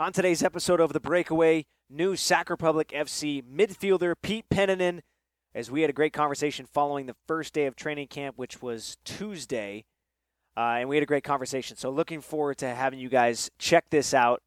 On today's episode of The Breakaway, new Sac Republic FC midfielder Pete Pennanen, as we had a great conversation following the first day of training camp, which was Tuesday. Uh, and we had a great conversation. So looking forward to having you guys check this out.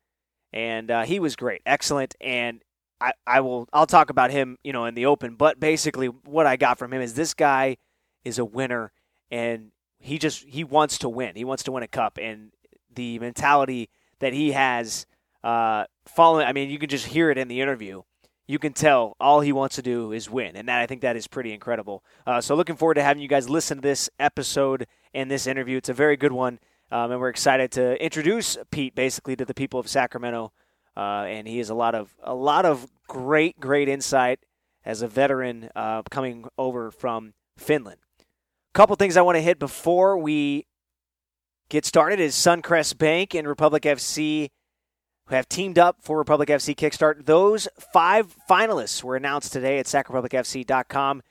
And uh, he was great, excellent, and I, I will I'll talk about him, you know, in the open. But basically, what I got from him is this guy is a winner, and he just he wants to win. He wants to win a cup, and the mentality that he has uh, following, I mean, you can just hear it in the interview. You can tell all he wants to do is win, and that I think that is pretty incredible. Uh, so, looking forward to having you guys listen to this episode and this interview. It's a very good one, um, and we're excited to introduce Pete basically to the people of Sacramento. Uh, and he has a lot of a lot of great, great insight as a veteran uh, coming over from Finland. A couple things I want to hit before we get started is Suncrest Bank and Republic FC who have teamed up for Republic FC Kickstart. Those five finalists were announced today at sacrepublicfc.com,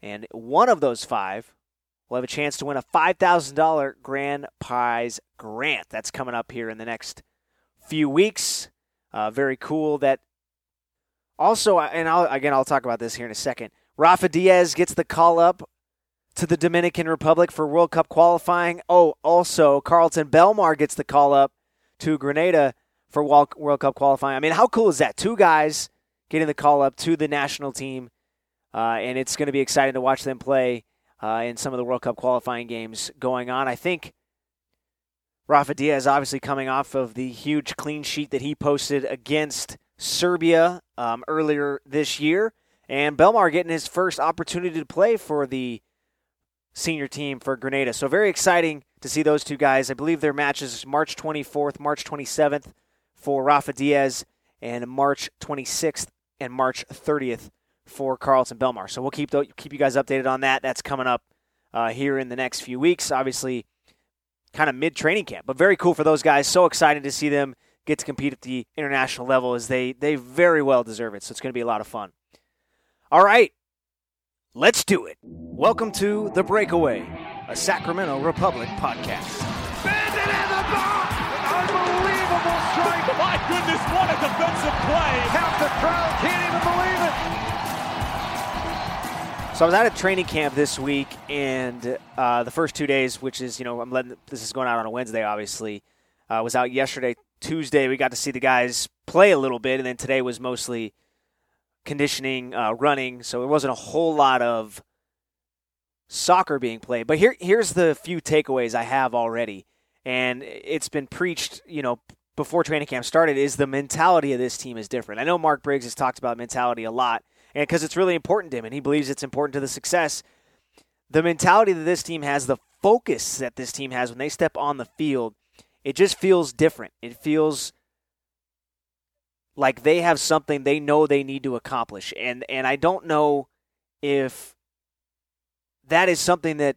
and one of those five will have a chance to win a $5,000 grand prize grant. That's coming up here in the next few weeks. Uh, very cool that also, and I'll, again, I'll talk about this here in a second. Rafa Diaz gets the call up to the Dominican Republic for World Cup qualifying. Oh, also, Carlton Belmar gets the call up to Grenada for World Cup qualifying. I mean, how cool is that? Two guys getting the call up to the national team, uh, and it's going to be exciting to watch them play uh, in some of the World Cup qualifying games going on. I think Rafa Diaz obviously coming off of the huge clean sheet that he posted against Serbia um, earlier this year, and Belmar getting his first opportunity to play for the senior team for Grenada. So very exciting to see those two guys. I believe their matches March 24th, March 27th for Rafa Diaz, and March 26th and March 30th for Carlton Belmar. So we'll keep the, keep you guys updated on that. That's coming up uh, here in the next few weeks. Obviously, kind of mid training camp, but very cool for those guys. So excited to see them get to compete at the international level as they they very well deserve it. So it's going to be a lot of fun. All right, let's do it. Welcome to the Breakaway, a Sacramento Republic podcast. My goodness, what a defensive play. Half the crowd can't even believe it. So I was at a training camp this week, and uh, the first two days, which is, you know, I'm letting this is going out on a Wednesday, obviously, uh, was out yesterday. Tuesday, we got to see the guys play a little bit, and then today was mostly conditioning, uh, running. So it wasn't a whole lot of soccer being played. But here, here's the few takeaways I have already, and it's been preached, you know, before training camp started is the mentality of this team is different. I know Mark Briggs has talked about mentality a lot, and because it's really important to him, and he believes it's important to the success. The mentality that this team has, the focus that this team has when they step on the field, it just feels different. It feels like they have something they know they need to accomplish, and and I don't know if that is something that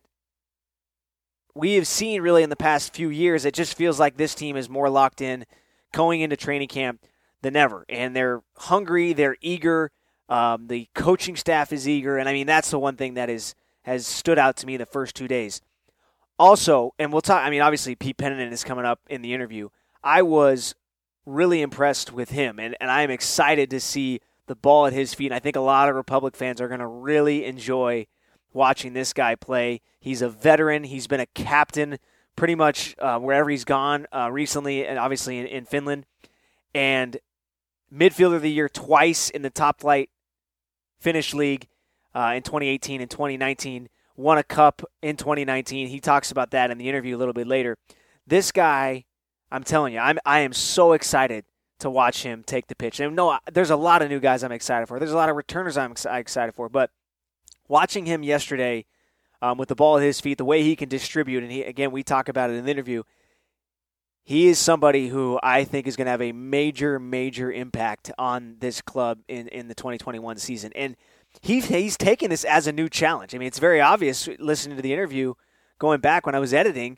we have seen really in the past few years, it just feels like this team is more locked in going into training camp than ever. And they're hungry, they're eager. Um, the coaching staff is eager, and I mean that's the one thing that is has stood out to me the first two days. Also, and we'll talk. I mean, obviously Pete Pennanen is coming up in the interview. I was really impressed with him, and, and I am excited to see the ball at his feet. And I think a lot of Republic fans are going to really enjoy watching this guy play. He's a veteran. He's been a captain pretty much uh, wherever he's gone uh, recently, and obviously in, in, Finland. And midfielder of the year twice in the top flight Finnish league uh, in 2018 and 2019. Won a cup in 2019. He talks about that in the interview a little bit later. This guy, I'm telling you, I'm I am so excited to watch him take the pitch. And no, there's a lot of new guys I'm excited for. There's a lot of returners I'm excited for, but watching him yesterday um, with the ball at his feet, the way he can distribute, and he again we talk about it in the interview. He is somebody who I think is going to have a major, major impact on this club in, in the 2021 season. And he, he's taken this as a new challenge. I mean, it's very obvious listening to the interview going back when I was editing.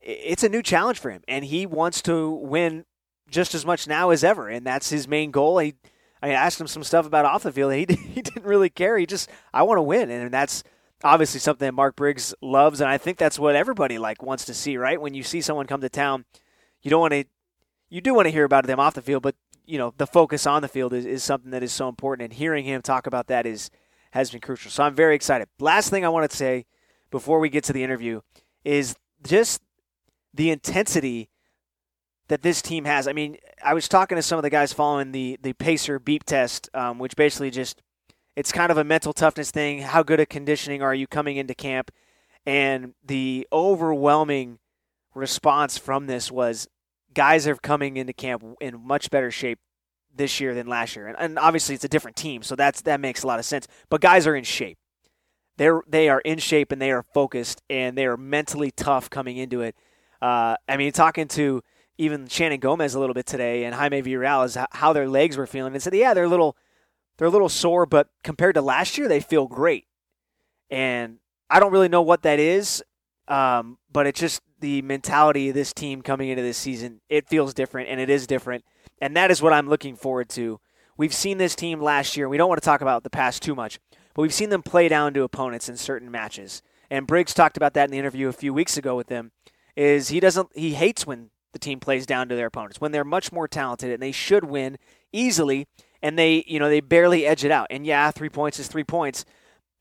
It's a new challenge for him, and he wants to win just as much now as ever, and that's his main goal. He I mean I asked him some stuff about off the field. He he didn't really care. He just I want to win, and that's obviously something that Mark Briggs loves, and I think that's what everybody like wants to see. Right when you see someone come to town, you don't want to. you do want to hear about them off the field, but you know the focus on the field is, is something that is so important, and hearing him talk about that is has been crucial. So I'm very excited. Last thing I want to say before we get to the interview is just the intensity that this team has. I mean, I was talking to some of the guys following the the Pacer beep test, um, which basically just it's kind of a mental toughness thing. How good at conditioning are you coming into camp? And the overwhelming response from this was guys are coming into camp in much better shape this year than last year. And, and obviously it's a different team, so that's that makes a lot of sense. But guys are in shape. They're they are in shape and they are focused and they are mentally tough coming into it. Uh, I mean, talking to even Shannon Gomez a little bit today and Jaime Villarreal is how their legs were feeling and said, yeah, they're a little they're a little sore, but compared to last year, they feel great. And I don't really know what that is, um, but it's just the mentality of this team coming into this season. It feels different, and it is different, and that is what I'm looking forward to. We've seen this team last year. We don't want to talk about the past too much, but we've seen them play down to opponents in certain matches. And Briggs talked about that in the interview a few weeks ago with them. Is he doesn't he hates when the team plays down to their opponents when they're much more talented and they should win easily and they you know they barely edge it out. And yeah, three points is three points,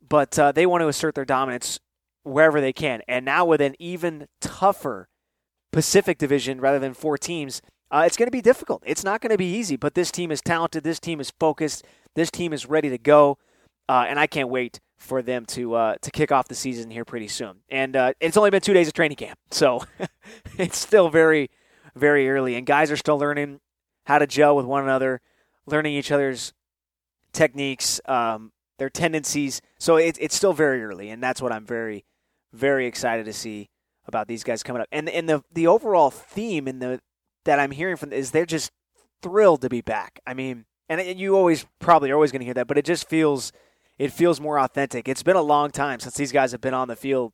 but uh, they want to assert their dominance wherever they can. And now with an even tougher Pacific Division rather than four teams, uh, it's going to be difficult. It's not going to be easy. But this team is talented. This team is focused. This team is ready to go, uh, and I can't wait for them to uh, to kick off the season here pretty soon. And uh, it's only been two days of training camp, so it's still very very early, and guys are still learning how to gel with one another learning each other's techniques, um, their tendencies. So it, it's still very early, and that's what I'm very, very excited to see about these guys coming up. And and the the overall theme in the that I'm hearing from is they're just thrilled to be back. I mean, and you always probably are always going to hear that, but it just feels it feels more authentic. It's been a long time since these guys have been on the field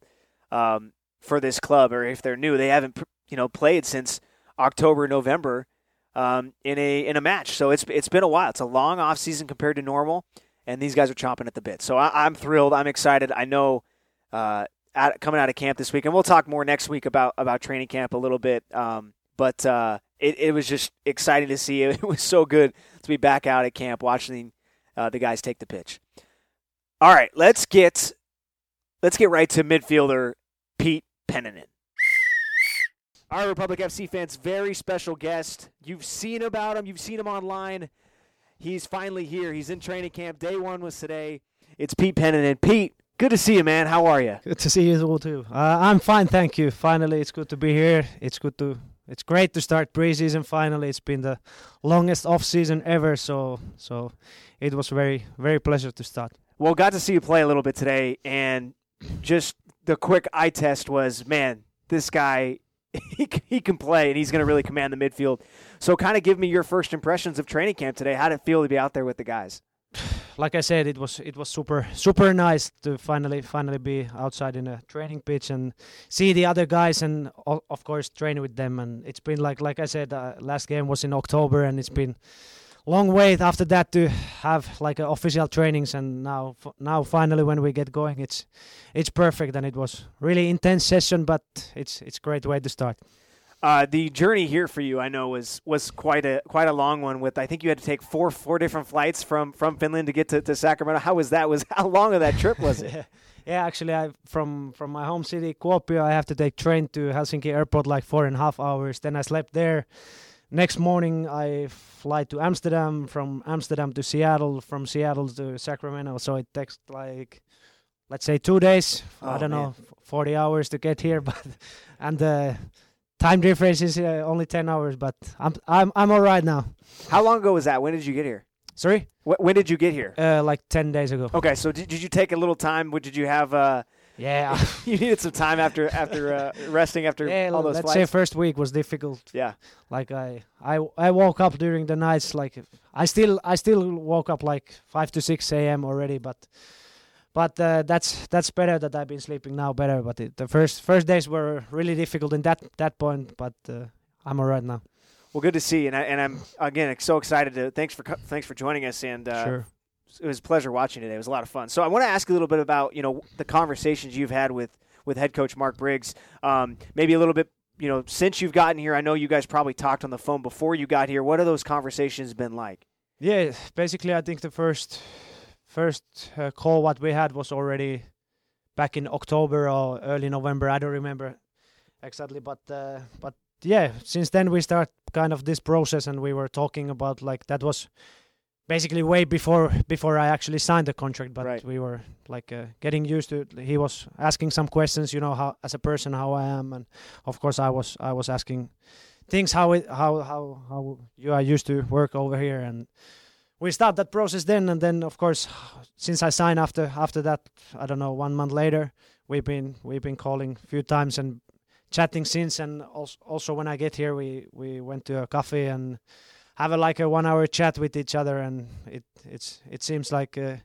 um, for this club, or if they're new, they haven't you know played since October, November um, in a in a match. So it's it's been a while. It's a long off season compared to normal, and these guys are chomping at the bit. So I, am thrilled. I'm excited. I know uh, coming out of camp this week, and we'll talk more next week about about training camp a little bit. Um, but uh, it it was just exciting to see. It was so good to be back out at camp watching uh, the guys take the pitch. All right, let's get let's get right to midfielder Pete Pennanen. Our Republic FC fans, very special guest. You've seen about him, you've seen him online. He's finally here. He's in training camp. Day one was today. It's Pete Pennanen. Pete, good to see you, man. How are you? Good to see you all too. Uh, I'm fine, thank you. Finally, it's good to be here. It's good to. It's great to start preseason. Finally, it's been the longest off season ever. So, so it was very, very pleasure to start. Well, got to see you play a little bit today, and just the quick eye test was, man, this guy he, he can play and he's going to really command the midfield. So, kind of give me your first impressions of training camp today. How did it feel to be out there with the guys? Like I said, it was it was super super nice to finally finally be outside in a training pitch and see the other guys and of course train with them. And it's been like like I said, uh, last game was in October and it's been long wait after that to have like uh, official trainings and now now finally when we get going it's it's perfect and it was really intense session but it's it's great way to start uh, the journey here for you, I know, was was quite a quite a long one. With I think you had to take four four different flights from, from Finland to get to, to Sacramento. How was that? Was how long of that trip was it? yeah, actually, I from from my home city Kuopio, I have to take train to Helsinki airport like four and a half hours. Then I slept there next morning I fly to Amsterdam, from Amsterdam to Seattle, from Seattle to Sacramento. So it takes like, let's say two days. Oh, I don't man. know, 40 hours to get here, but and the time difference is uh, only 10 hours. But I'm I'm I'm all right now. How long ago was that? When did you get here? Sorry. Wh- when did you get here? Uh, like 10 days ago. Okay, so did, did you take a little time? What did you have? Uh, yeah, you needed some time after after uh, resting after yeah, all those let's flights. say first week was difficult. Yeah, like I I I woke up during the nights like I still I still woke up like five to six a.m. already, but but uh, that's that's better that I've been sleeping now better. But it, the first first days were really difficult in that that point, but uh, I'm alright now. Well, good to see, and I, and I'm again so excited to thanks for thanks for joining us and uh, sure it was a pleasure watching today. It was a lot of fun. So I want to ask a little bit about you know the conversations you've had with with head coach Mark Briggs. Um, maybe a little bit you know, since you've gotten here, I know you guys probably talked on the phone before you got here. What have those conversations been like? Yeah, basically, I think the first first uh, call what we had was already back in October or early November. I don't remember exactly, but uh, but yeah, since then we start kind of this process, and we were talking about like that was basically way before before I actually signed the contract. But Right. we were like uh, getting used to. it. He was asking some questions, you know, how as a person how I am, and of course I was I was asking things how it how how how you are used to work over here and we start that process then and then of course since i signed after after that i don't know one month later we've been we've been calling a few times and chatting since and also, also when i get here we we went to a cafe and have a like a one hour chat with each other and it it's it seems like uh,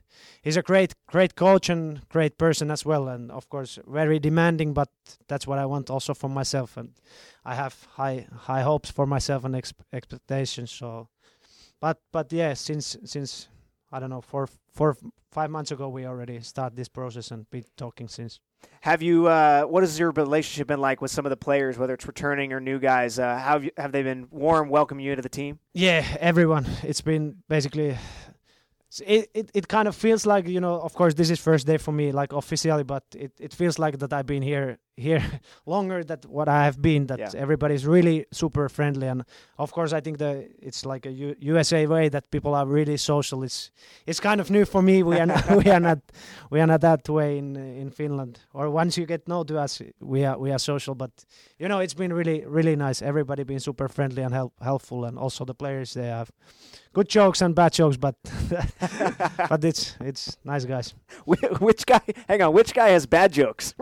he's a great great coach and great person as well and of course very demanding but that's what i want also for myself and i have high high hopes for myself and ex- expectations so but but yeah since since i don't know four four five months ago we already start this process and been talking since Have you? Uh, what has your relationship been like with some of the players, whether it's returning or new guys? Uh, how have, you, have they been warm, welcoming you into the team? yeah everyone it's been basically it, it, it kind of feels like you know of course this is first day for me like officially but it, it feels like that i've been here here longer than what i have been that Yeah. everybody's really super friendly and of course i think that it's like a U- usa way that people are really social it's it's kind of new for me we are not, we are not we are not that way in in finland or once you get know to us we are we are social but you know it's been really really nice everybody been super friendly and help, helpful and also the players they have good jokes and bad jokes but but it's it's nice guys which guy? Hang on. Which guy has bad jokes?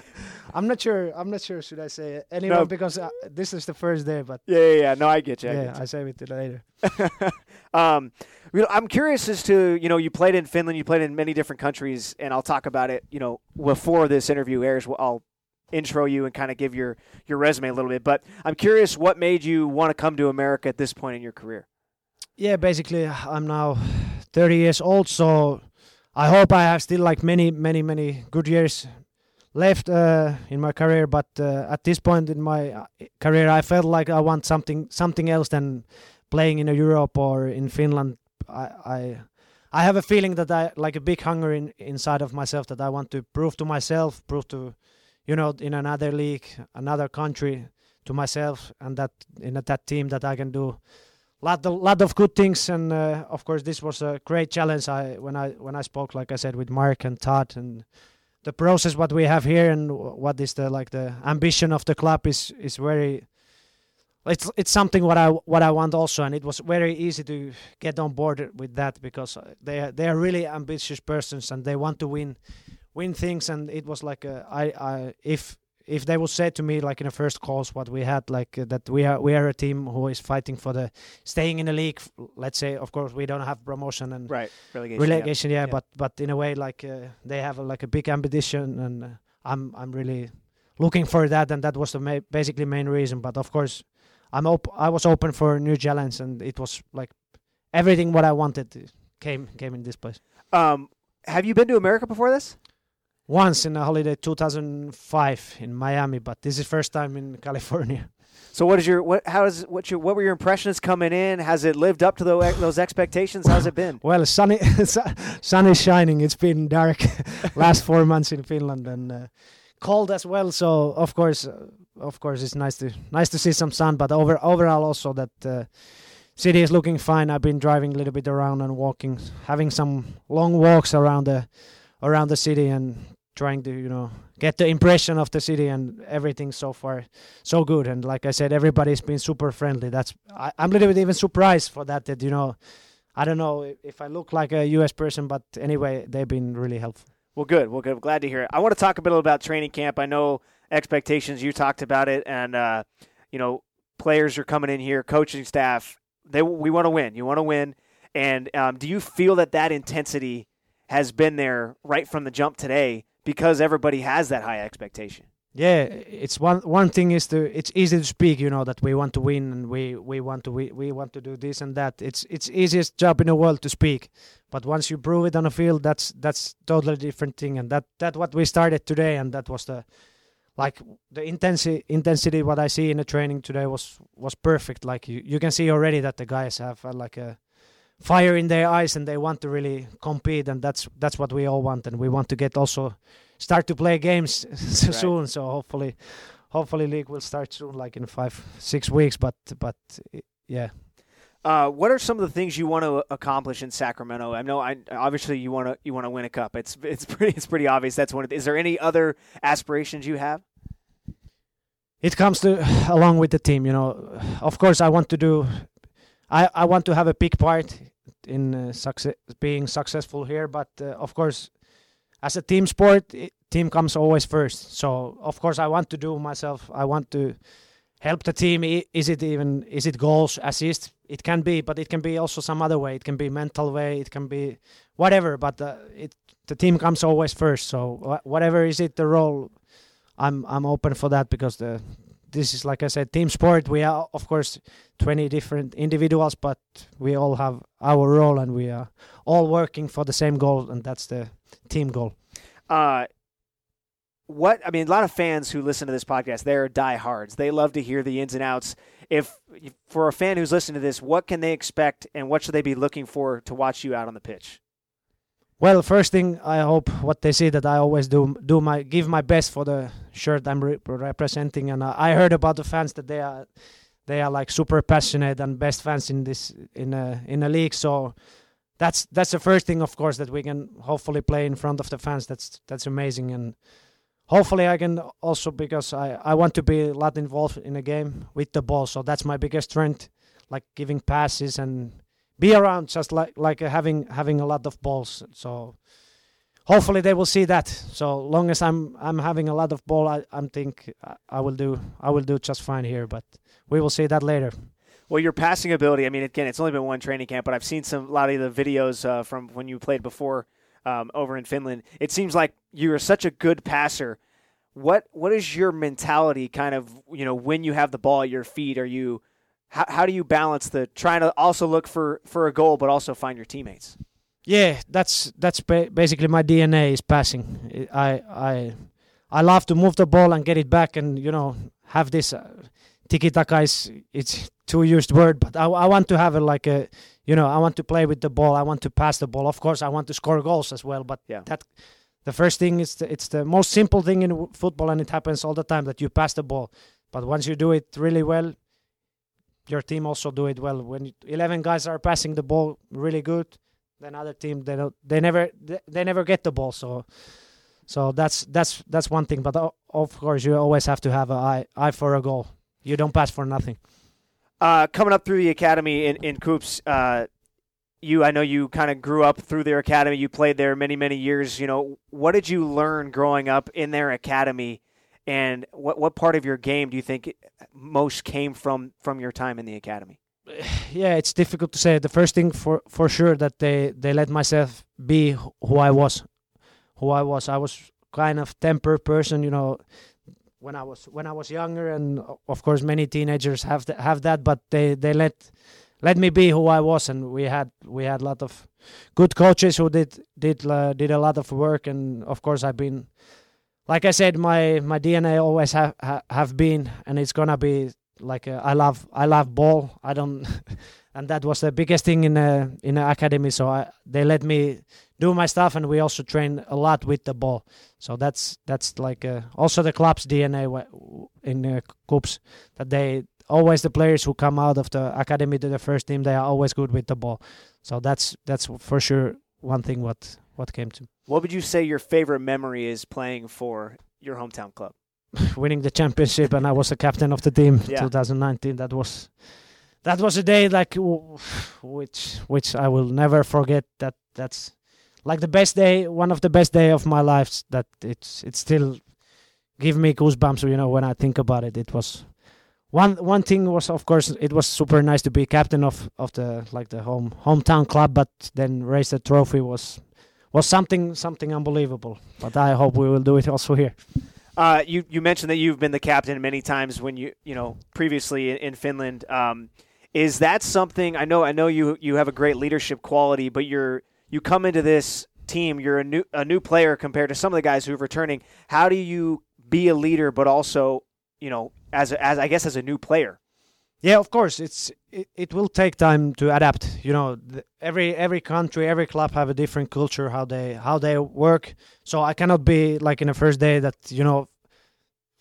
i'm not sure i'm not sure should i say anyone No. because uh, this is the first day but yeah, yeah, yeah. No, I get you. I yeah get you. i save it to later um, you know, I'm curious as to you know you played in Finland, you played in many different countries, and I'll talk about it. You know, before this interview airs, I'll intro you and kind of give your your resume a little bit. But I'm curious, what made you want to come to America at this point in your career? yeah basically i'm now 30 years old so i hope i have still like many many many good years left uh, in my career but uh, at this point in my uh, career i felt like i want something something else than playing in europe or in finland. I i i have a feeling that i like a big hunger in, inside of myself that i want to prove to myself prove to you know in another league another country to myself and that in that team that i can do lot of lot of good things. And uh, of course this was a great challenge. I when i when i spoke like i said with mark and todd and the process what we have here and what is the like the ambition of the club is is very it's it's something what i what i want also. And it was very easy to get on board with that because uh, they are, they are really ambitious persons and they want to win win things. And it was like uh, I I if if they would say to me like in the first calls what we had like uh, that we are we are a team who is fighting for the staying in the league let's say of course we don't have promotion and Right, relegation. yeah. relegation yeah, Yeah. but but in a way like uh, they have a, like a big ambition and uh, i'm i'm really looking for that and that was the ma- basically main reason but of course i'm op- i was open for new challenge and it was like everything what i wanted came came in this place Um, have you been to America before this? Once in a holiday 2005 in miami but this is first time in california So what is your what? How is what's your what were your impressions coming in? Has it lived up to tho- those expectations? How's it been? Well, sun, i- su- sun is shining. It's been dark last four months in Finland and uh, cold as well. So of course, uh, of course, it's nice to nice to see some sun. But over overall, also that uh, city is looking fine. I've been driving a little bit around and walking, having some long walks around the around the city and trying to you know get the impression of the city and everything so far so good and like i said everybody's been super friendly that's I, i'm a little bit even surprised for that that you know I don't know if I look like a U.S. person, but anyway, they've been really helpful. Well, good. Well, good. I'm glad to hear it. I want to talk a bit about training camp. I know expectations. You talked about it, and uh, you know, players are coming in here, coaching staff. They we want to win. You want to win, and um, do you feel that that intensity has been there right from the jump today because everybody has that high expectation? Yeah, it's one one thing is to it's easy to speak, you know, that we want to win and we we want to we, we want to do this and that. It's it's easiest job in the world to speak, but once you prove it on the field, that's that's totally different thing, and that that what we started today, and that was the like the intensity intensity what I see in the training today was was perfect. Like you, you can see already that the guys have uh, like a fire in their eyes and they want to really compete and that's that's what we all want and we want to get also start to play games Right. soon so hopefully hopefully league will start soon like in 5 6 weeks but but yeah Uh, what are some of the things you want to accomplish in Sacramento? I know, I obviously you want to you want to win a cup. It's it's pretty it's pretty obvious. That's one. Of the, is there any other aspirations you have? it comes to along with the team you know of course i want to do i i want to have a big part in uh, success being successful here but uh, of course as a team sport i team comes always first. So of course i want to do myself i want to help the team. Is it even is it goals assist it can be but it can be also some other way. It can be mental way it can be whatever but uh, it the team comes always first. So wha- whatever is it the role I'm I'm open for that because the this is like I said team sport. We are of course 20 different individuals, but we all have our role and we are all working for the same goal, and that's the team goal. Uh, what I mean, a lot of fans who listen to this podcast, they're diehards. They love to hear the ins and outs. If for a fan who's listening to this, what can they expect, and what should they be looking for to watch you out on the pitch? Well, first thing I hope what they see that I always do do my give my best for the shirt I'm re- representing, and uh, I heard about the fans that they are they are like super passionate and best fans in this in a in a league. So that's that's the first thing, of course, that we can hopefully play in front of the fans. That's that's amazing, and hopefully I can also because I I want to be a lot involved in a game with the ball. So that's my biggest strength, like giving passes and be around just like like uh, having having a lot of balls so hopefully they will see that so long as i'm i'm having a lot of ball i i'm think I- i will do i will do just fine here but we will see that later Well, your passing ability. I mean, again, it's only been one training camp, but I've seen some a lot of the videos uh, from when you played before um, over in Finland. It seems like you're such a good passer. What what is your mentality? Kind of, you know, when you have the ball at your feet, are you? How, how do you balance the trying to also look for for a goal, but also find your teammates? yeah that's that's basically my dna is passing i i i love to move the ball and get it back and you know have this uh, tiki taka is it's too used word but I, I want to have a like a you know i want to play with the ball i want to pass the ball of course i want to score goals as well but Yeah. that the first thing is the, it's the most simple thing in football and it happens all the time that you pass the ball but once you do it really well your team also do it well. When 11 guys are passing the ball really good then other team they don't they never they, they never get the ball. So so that's that's that's one thing. But of course you always have to have a eye eye for a goal. You don't pass for nothing. Uh, coming up through the academy in in KuPS, uh, you I know you kind of grew up through their academy. You played there many many years. You know, what did you learn growing up in their academy, and what what part of your game do you think most came from from your time in the academy? yeah it's difficult to say. The first thing for for sure that they they let myself be who i was. Who i was. I was kind of temper person you know when i was when i was younger and of course many teenagers have th- have that but they they let let me be who i was and we had we had a lot of good coaches who did did uh, did a lot of work and of course i've been like i said my my dna always have ha, have been and it's gonna be like uh, I love I love ball. I don't, and that was the biggest thing in uh, in the academy. So I, they let me do my stuff, and we also train a lot with the ball. So that's that's like uh, also the club's DNA in uh, KuPS that they always the players who come out of the academy to the first team they are always good with the ball. So that's that's for sure one thing what what came to What would you say your favorite memory is playing for your hometown club? winning the championship and I was the captain of the team Yeah. 2019 that was that was a day like which which I will never forget that that's like the best day one of the best day of my life that it's it still give me goosebumps you know when I think about it it was one one thing was of course it was super nice to be captain of of the like the home hometown club but then raise the trophy was was something something unbelievable but I hope we will do it also here Uh, you you mentioned that you've been the captain many times when you you know previously in, in Finland. Um, is that something I know? I know you you have a great leadership quality, but you're you come into this team. You're a new a new player compared to some of the guys who are returning. How do you be a leader, but also you know as as I guess as a new player. Yeah, of course, it's it, it will take time to adapt. You know, the, every every country, every club have a different culture how they how they work. So I cannot be like in the first day that you know.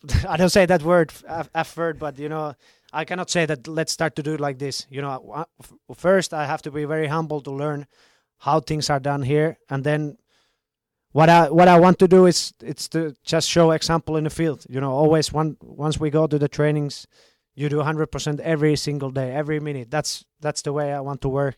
I don't say that word effort, but you know, I cannot say that let's start to do like this. You know, first I have to be very humble to learn how things are done here, and then what I what I want to do is it's to just show example in the field. You know, always one once we go to the trainings you do 100% every single day every minute. That's that's the way i want to work.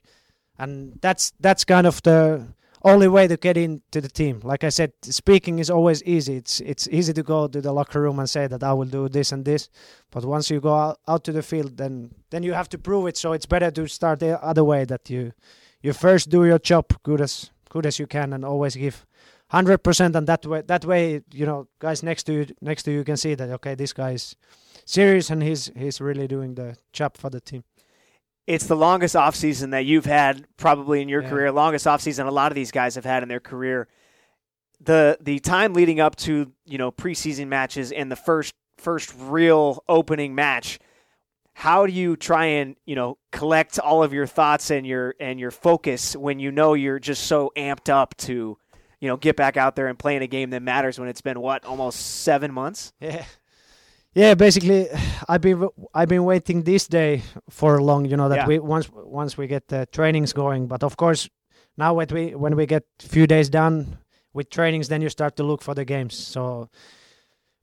And that's that's kind of the only way to get into the team. Like i said speaking is always easy. It's it's easy to go to the locker room and say that i will do this and this. But once you go out, out to the field then then you have to prove it. So it's better to start the other way that you you first do your job good as good as you can and always give 100% and that way that way you know guys next to you next to you can see that okay this guy is serious and he's he's really doing the job for the team. It's the longest offseason that you've had probably in your yeah. career, longest offseason a lot of these guys have had in their career. The the time leading up to, you know, preseason matches and the first first real opening match, how do you try and, you know, collect all of your thoughts and your and your focus when you know you're just so amped up to, you know, get back out there and play in a game that matters when it's been what, almost 7 months? Yeah. Yeah basically i've been i've been waiting this day for long you know that yeah. we once once we get the trainings going. But of course now when we when we get few days done with trainings then you start to look for the games. So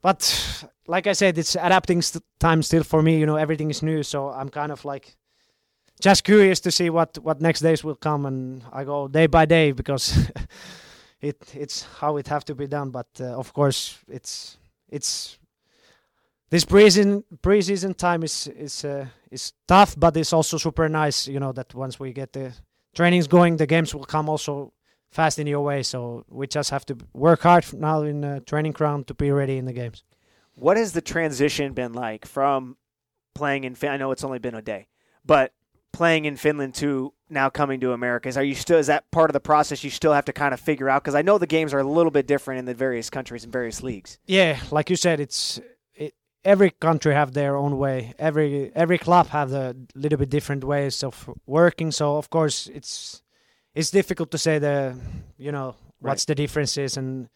but like i said it's adapting st- time still for me you know everything is new. So i'm kind of like just curious to see what what next days will come. And i go day by day because it it's how it have to be done but uh, of course it's it's this preseason preseason time is is uh, is tough, but it's also super nice. You know that once we get the trainings going, the games will come also fast in your way. So we just have to work hard now in the training ground to be ready in the games. What has the transition been like from playing in? I know it's only been a day, but playing in Finland to now coming to America? Is are you still is that part of the process you still have to kind of figure out? Because I know the games are a little bit different in the various countries and various leagues. Yeah, like you said, it's every country have their own way. Every every club have a little bit different ways of working. So of course it's it's difficult to say the you know right. what's the differences and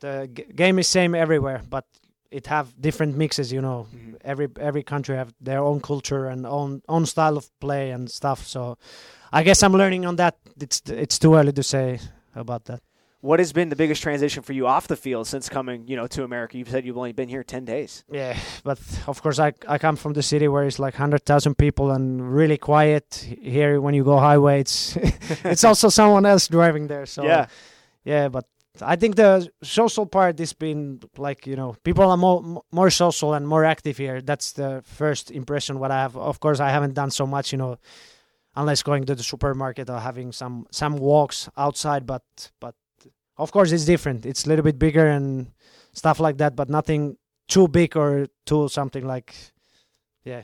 the g- game is same everywhere, but it have different mixes. You know, mm-hmm. every every country have their own culture and own own style of play and stuff. So I guess I'm learning on that. It's it's too early to say about that. What has been the biggest transition for you off the field since coming, you know, to America? You've said you've only been here ten days. Yeah, but of course I I come from the city where it's like hundred thousand people and really quiet. Here, when you go highway, it's it's also someone else driving there. So yeah, yeah, but I think the social part has been like you know people are more more social and more active here. That's the first impression what I have. Of course, I haven't done so much, you know, unless going to the supermarket or having some some walks outside. But but of course, it's different. It's a little bit bigger and stuff like that, but nothing too big or too something like, yeah.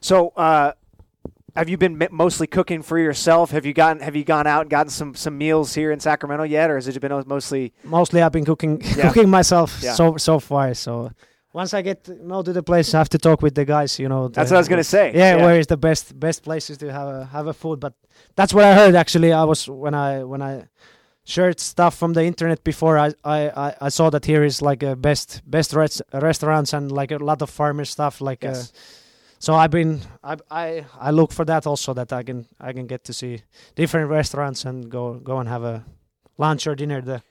So, uh, have you been mostly cooking for yourself? Have you gotten have you gone out and gotten some some meals here in Sacramento yet, or has it been mostly? Mostly, I've been cooking yeah. cooking myself yeah. so so far. So once I get to know to the place, I have to talk with the guys. You know, the, that's what I was gonna say. Yeah, yeah, where is the best best places to have a have a food? But that's what I heard. Actually, I was when I when I shared stuff from the internet before. I I, I saw that here is like a best best res- restaurants and like a lot of farmer stuff. Like, uh, yes. uh, so I've been I, I I look for that also that I can I can get to see different restaurants and go go and have a lunch or dinner there.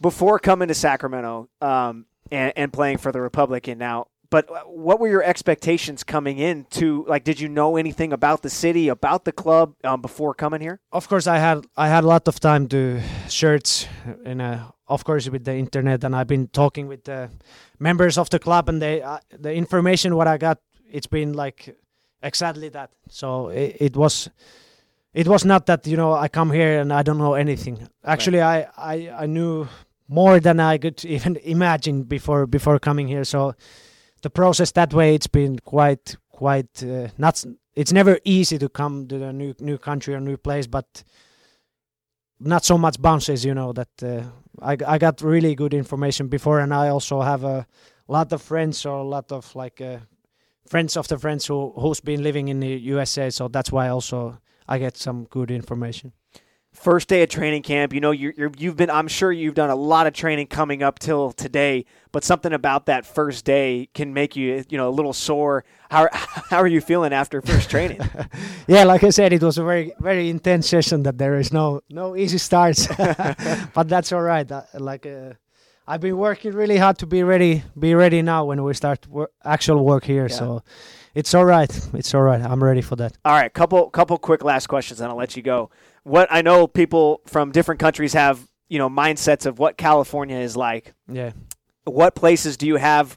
Before coming to Sacramento um, and, and playing for the Republican, now but uh, what were your expectations coming in to like did you know anything about the city about the club um, before coming here of course i had i had a lot of time to search in a, of course with the internet and i've been talking with the members of the club and they uh, the information what i got it's been like exactly that so it, it, was it was not that you know i come here and i don't know anything actually right. I, I i knew more than i could even imagine before before coming here so the process that way it's been quite quite uh, not it's never easy to come to a new new country or new place but not so much bounces. You know that uh, I I got really good information before, and I also have a lot of friends or a lot of like uh, friends of the friends who who's been living in the USA. So that's why also I get some good information. First day of training camp, you know you you're, you've been. I'm sure you've done a lot of training coming up till today, but something about that first day can make you you know a little sore. How how are you feeling after first training? yeah, like I said, it was a very very intense session. That there is no no easy starts, but that's all right. Uh, like. Uh, I've been working really hard to be ready, be ready now when we start wor- actual work here. Yeah. So it's all right. It's all right. I'm ready for that. All right, couple couple quick last questions, and I'll let you go. What I know, people from different countries have you know mindsets of what California is like. Yeah. What places do you have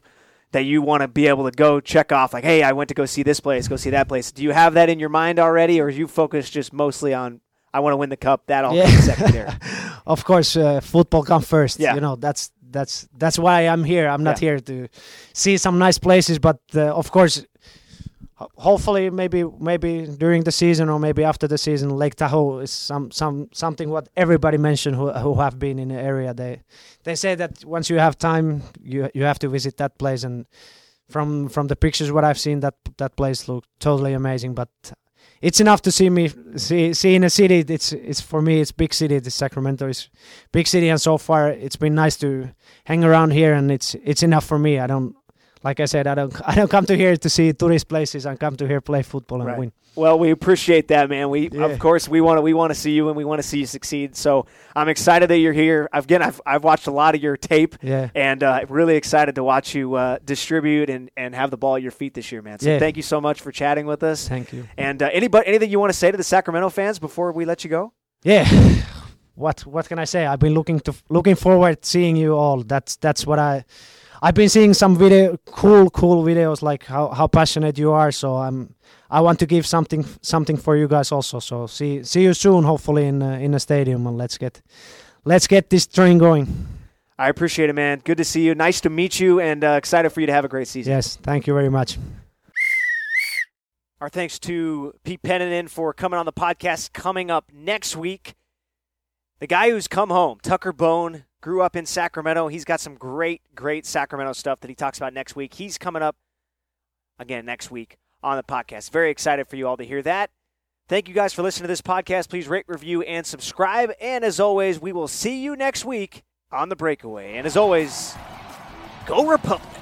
that you want to be able to go check off? Like, hey, I went to go see this place, go see that place. Do you have that in your mind already, or are you focused just mostly on I want to win the cup? That all comes secondary. of course, uh, football come first. Yeah. You know that's that's that's why I'm here. I'm not Yeah. here to see some nice places, but uh, of course, hopefully, maybe maybe during the season or maybe after the season, Lake Tahoe is some some something what everybody mentioned who who have been in the area. They they say that once you have time, you you have to visit that place and. From from the pictures what I've seen, that that place looked totally amazing. But it's enough to see me see see in a city. It's it's for me. It's big city. The Sacramento is big city, and so far it's been nice to hang around here, and it's it's enough for me. I don't like I said. I don't I don't come to here to see tourist places. I come to here play football and Right. win. Well, we appreciate that, man. We Yeah. of course we want to we want to see you and we want to see you succeed. So I'm excited that you're here. Again, I've I've watched a lot of your tape. Yeah. and uh, really excited to watch you uh, distribute and, and have the ball at your feet this year, man. So Yeah. thank you so much for chatting with us. Thank you. And uh, anybody, anything you want to say to the Sacramento fans before we let you go? Yeah. What what can I say? I've been looking to looking forward seeing you all. That's that's what I I've been seeing some video cool cool videos like how, how passionate you are. So I'm I want to give something something for you guys also. So see see you soon hopefully in uh, in a stadium and let's get let's get this train going. I appreciate it, man. Good to see you. Nice to meet you, and uh, excited for you to have a great season. Yes, thank you very much. Our thanks to Pete Pennanen for coming on the podcast. Coming up next week, the guy who's come home, Tucker Bone, grew up in Sacramento. He's got some great, great Sacramento stuff that he talks about next week. He's coming up again next week on the podcast. Very excited for you all to hear that. Thank you guys for listening to this podcast. Please rate, review, and subscribe. And as always, we will see you next week on the breakaway. And as always, go Republic.